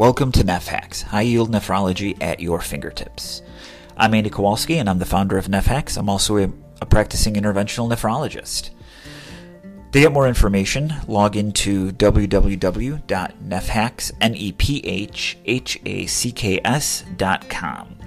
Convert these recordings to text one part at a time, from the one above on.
Welcome to NephHacks, high yield nephrology at your fingertips. I'm Andy Kowalski, and I'm the founder of NephHacks. I'm also a, a practicing interventional nephrologist. To get more information, log into www.nephhacks.com.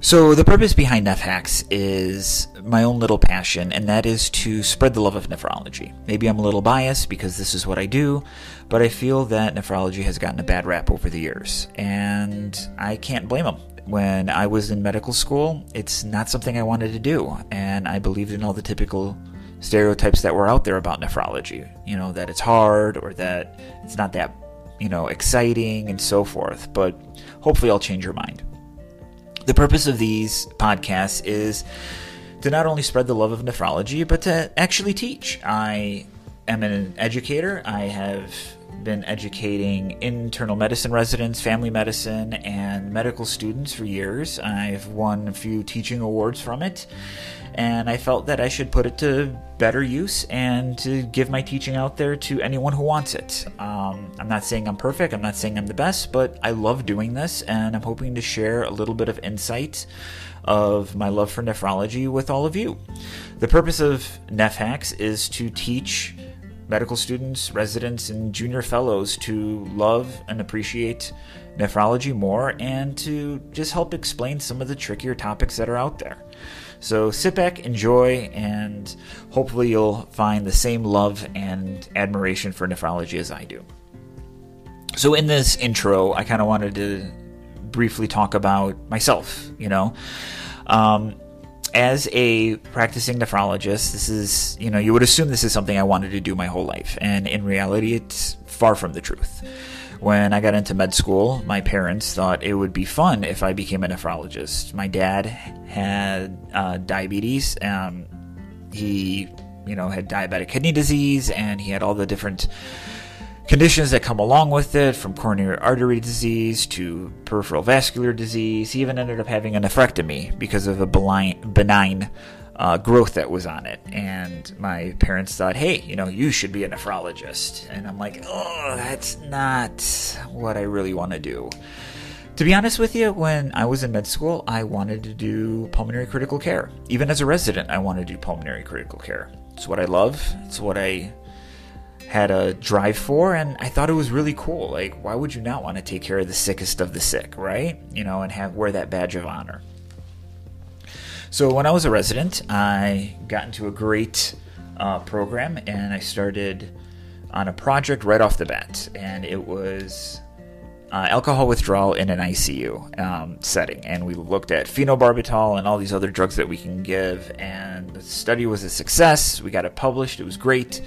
So, the purpose behind NephHacks is my own little passion, and that is to spread the love of nephrology. Maybe I'm a little biased because this is what I do, but I feel that nephrology has gotten a bad rap over the years, and I can't blame them. When I was in medical school, it's not something I wanted to do, and I believed in all the typical stereotypes that were out there about nephrology. You know, that it's hard or that it's not that, you know, exciting and so forth, but hopefully I'll change your mind. The purpose of these podcasts is to not only spread the love of nephrology, but to actually teach. I am an educator. I have been educating internal medicine residents, family medicine, and medical students for years. I've won a few teaching awards from it, and I felt that I should put it to better use and to give my teaching out there to anyone who wants it. Um, I'm not saying I'm perfect, I'm not saying I'm the best, but I love doing this, and I'm hoping to share a little bit of insight of my love for nephrology with all of you. The purpose of NephHacks is to teach medical students, residents, and junior fellows to love and appreciate nephrology more and to just help explain some of the trickier topics that are out there. So sit back, enjoy, and hopefully you'll find the same love and admiration for nephrology as I do. So, in this intro, I kind of wanted to briefly talk about myself, you know. Um, as a practicing nephrologist, this is, you know, you would assume this is something I wanted to do my whole life. And in reality, it's far from the truth. When I got into med school, my parents thought it would be fun if I became a nephrologist. My dad had uh, diabetes. Um, he, you know, had diabetic kidney disease, and he had all the different conditions that come along with it, from coronary artery disease to peripheral vascular disease. He even ended up having a nephrectomy because of a benign, uh, growth that was on it. And my parents thought, hey, you know, you should be a nephrologist. And I'm like, oh, that's not what I really want to do. To be honest with you, when I was in med school, I wanted to do pulmonary critical care. Even as a resident, I wanted to do pulmonary critical care. It's what I love. It's what I had a drive for and I thought it was really cool. Like why would you not want to take care of the sickest of the sick, right? You know, and have wear that badge of honor. So when I was a resident, I got into a great uh, program and I started on a project right off the bat, and it was uh, alcohol withdrawal in an ICU um, setting. And we looked at phenobarbital and all these other drugs that we can give, and the study was a success. We got it published, it was great.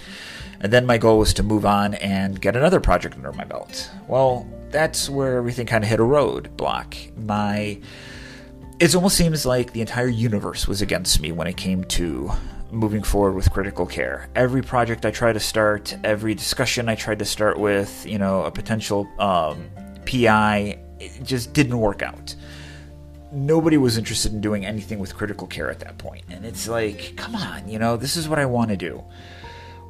And then my goal was to move on and get another project under my belt. Well, that's where everything kind of hit a roadblock. My it almost seems like the entire universe was against me when it came to moving forward with critical care. Every project I tried to start, every discussion I tried to start with, you know, a potential um, PI, it just didn't work out. Nobody was interested in doing anything with critical care at that point. And it's like, come on, you know, this is what I want to do.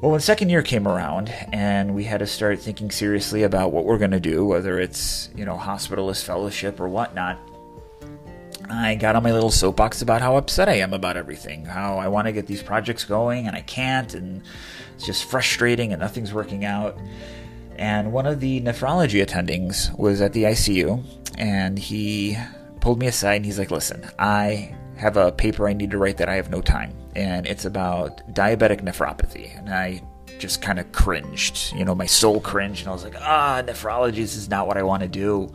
Well, when second year came around and we had to start thinking seriously about what we're going to do, whether it's, you know, hospitalist fellowship or whatnot, I got on my little soapbox about how upset I am about everything, how I want to get these projects going and I can't, and it's just frustrating and nothing's working out. And one of the nephrology attendings was at the ICU and he pulled me aside and he's like, Listen, I have a paper I need to write that I have no time and it's about diabetic nephropathy. And I just kind of cringed, you know, my soul cringed, and I was like, ah, nephrology is not what I want to do.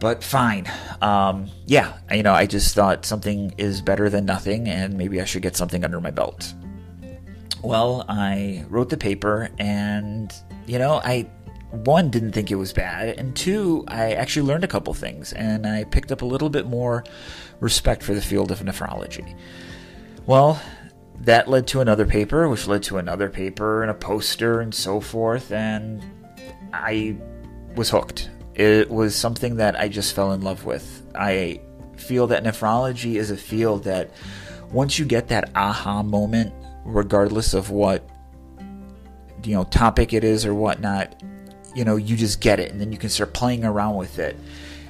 But fine. Um, yeah, you know, I just thought something is better than nothing, and maybe I should get something under my belt. Well, I wrote the paper, and, you know, I one didn't think it was bad and two i actually learned a couple things and i picked up a little bit more respect for the field of nephrology well, that led to another paper, which led to another paper and a poster and so forth, and I was hooked. It was something that I just fell in love with. I feel that nephrology is a field that once you get that aha moment, regardless of what you know topic it is or whatnot, you know you just get it and then you can start playing around with it.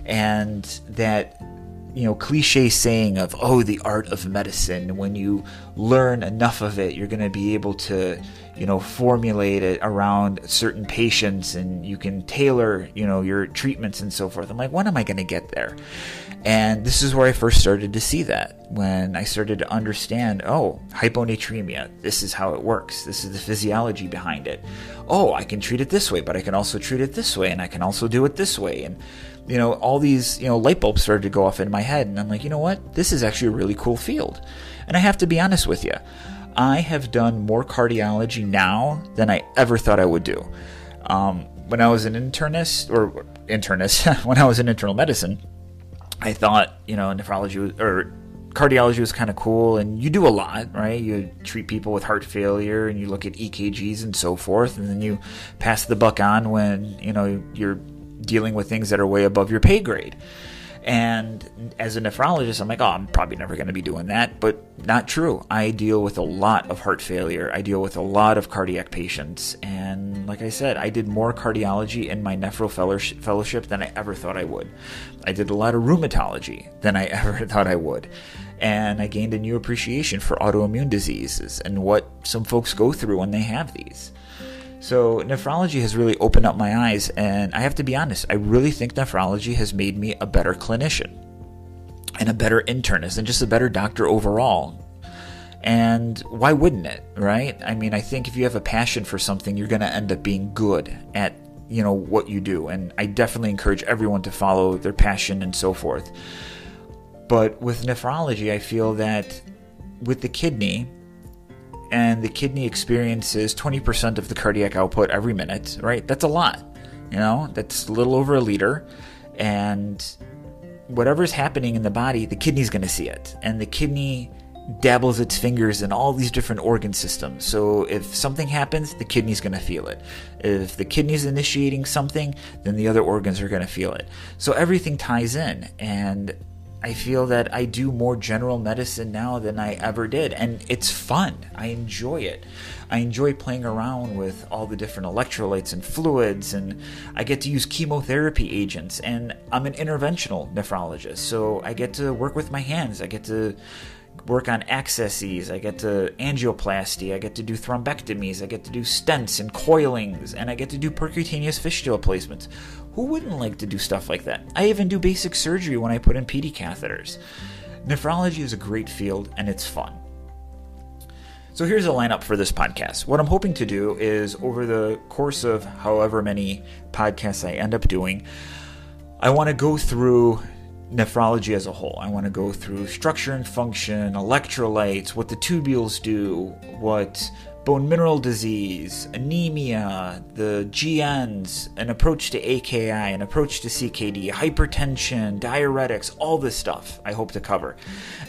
And that you know cliche saying of oh the art of medicine when you learn enough of it you're going to be able to you know formulate it around certain patients and you can tailor you know your treatments and so forth i'm like when am i going to get there and this is where i first started to see that when i started to understand oh hyponatremia this is how it works this is the physiology behind it oh i can treat it this way but i can also treat it this way and i can also do it this way and you know, all these, you know, light bulbs started to go off in my head. And I'm like, you know what? This is actually a really cool field. And I have to be honest with you. I have done more cardiology now than I ever thought I would do. Um, when I was an internist, or internist, when I was in internal medicine, I thought, you know, nephrology or cardiology was kind of cool and you do a lot, right? You treat people with heart failure and you look at EKGs and so forth, and then you pass the buck on when, you know, you're dealing with things that are way above your pay grade. And as a nephrologist, I'm like, oh, I'm probably never going to be doing that. But not true. I deal with a lot of heart failure. I deal with a lot of cardiac patients. And like I said, I did more cardiology in my nephro fellowship than I ever thought I would. I did a lot of rheumatology than I ever thought I would. And I gained a new appreciation for autoimmune diseases and what some folks go through when they have these. So, nephrology has really opened up my eyes, and I have to be honest, I really think nephrology has made me a better clinician and a better internist and just a better doctor overall. And why wouldn't it, right? I mean, I think if you have a passion for something, you're going to end up being good at you know what you do and i definitely encourage everyone to follow their passion and so forth but with nephrology i feel that with the kidney and the kidney experiences 20% of the cardiac output every minute, right? That's a lot. You know, that's a little over a liter. And whatever's happening in the body, the kidney's going to see it. And the kidney dabbles its fingers in all these different organ systems. So if something happens, the kidney's going to feel it. If the kidney's initiating something, then the other organs are going to feel it. So everything ties in. And I feel that I do more general medicine now than I ever did, and it's fun. I enjoy it. I enjoy playing around with all the different electrolytes and fluids, and I get to use chemotherapy agents. And I'm an interventional nephrologist, so I get to work with my hands. I get to work on accesses, I get to angioplasty, I get to do thrombectomies, I get to do stents and coilings, and I get to do percutaneous fistula placements. Who wouldn't like to do stuff like that? I even do basic surgery when I put in PD catheters. Nephrology is a great field and it's fun. So here's a lineup for this podcast. What I'm hoping to do is over the course of however many podcasts I end up doing, I want to go through nephrology as a whole. I want to go through structure and function, electrolytes, what the tubules do, what bone mineral disease, anemia, the GNs, an approach to AKI, an approach to CKD, hypertension, diuretics, all this stuff I hope to cover.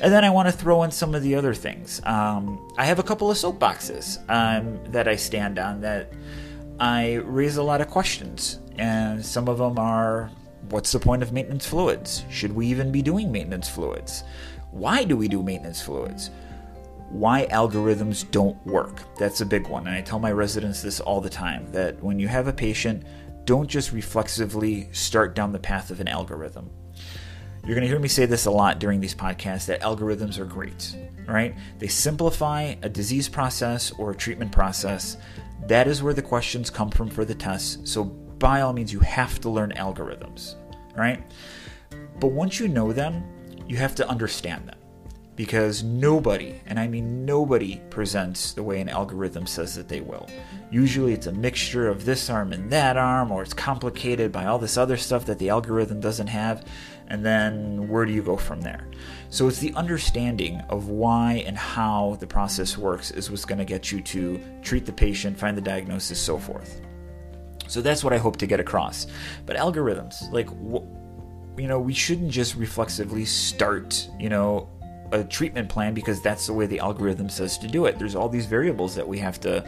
And then I want to throw in some of the other things. Um, I have a couple of soapboxes um, that I stand on that I raise a lot of questions. And some of them are what's the point of maintenance fluids? Should we even be doing maintenance fluids? Why do we do maintenance fluids? why algorithms don't work. That's a big one. And I tell my residents this all the time that when you have a patient, don't just reflexively start down the path of an algorithm. You're going to hear me say this a lot during these podcasts that algorithms are great, right? They simplify a disease process or a treatment process. That is where the questions come from for the tests. So, by all means, you have to learn algorithms, right? But once you know them, you have to understand them because nobody, and I mean nobody, presents the way an algorithm says that they will. Usually it's a mixture of this arm and that arm, or it's complicated by all this other stuff that the algorithm doesn't have, and then where do you go from there? So it's the understanding of why and how the process works is what's going to get you to treat the patient, find the diagnosis, so forth. So that's what I hope to get across. But algorithms, like, you know, we shouldn't just reflexively start, you know, a treatment plan because that's the way the algorithm says to do it. There's all these variables that we have to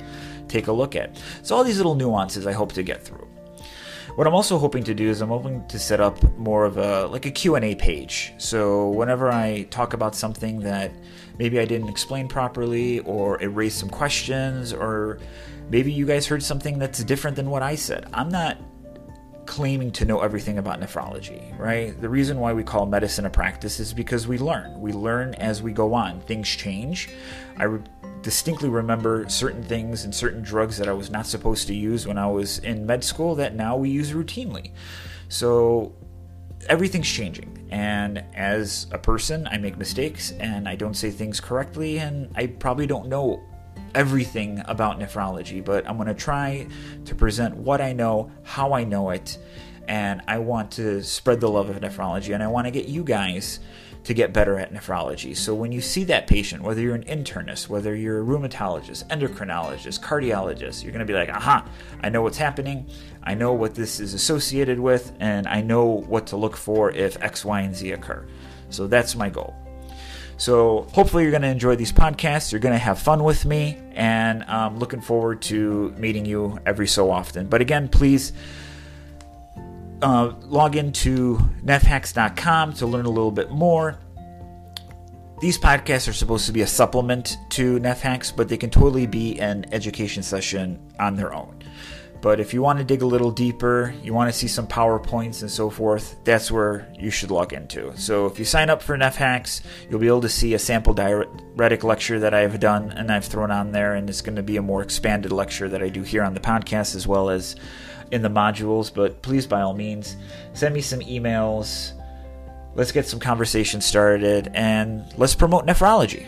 take a look at. So all these little nuances I hope to get through. What I'm also hoping to do is I'm hoping to set up more of a like a Q&A page. So whenever I talk about something that maybe I didn't explain properly or it raised some questions or maybe you guys heard something that's different than what I said. I'm not claiming to know everything about nephrology, right? The reason why we call medicine a practice is because we learn. We learn as we go on. Things change. I distinctly remember certain things and certain drugs that I was not supposed to use when I was in med school that now we use routinely. So everything's changing. And as a person, I make mistakes and I don't say things correctly, and I probably don't know everything about nephrology, but I'm going to try to present what I know, how I know it, and I want to spread the love of nephrology, and I want to get you guys to get better at nephrology. So when you see that patient, whether you're an internist, whether you're a rheumatologist, endocrinologist, cardiologist, you're going to be like, aha, I know what's happening. I know what this is associated with, and I know what to look for if X, Y, and Z occur. So that's my goal. So hopefully you're going to enjoy these podcasts. You're going to have fun with me, and I'm looking forward to meeting you every so often. But again, please uh, log into nephhacks.com to learn a little bit more. These podcasts are supposed to be a supplement to NephHacks, but they can totally be an education session on their own. But if you want to dig a little deeper, you want to see some PowerPoints and so forth, that's where you should log into. So if you sign up for NephHacks, you'll be able to see a sample diuretic lecture that I've done and I've thrown on there, and it's going to be a more expanded lecture that I do here on the podcast as well as in the modules, but please, by all means, send me some emails. Let's get some conversation started and let's promote nephrology.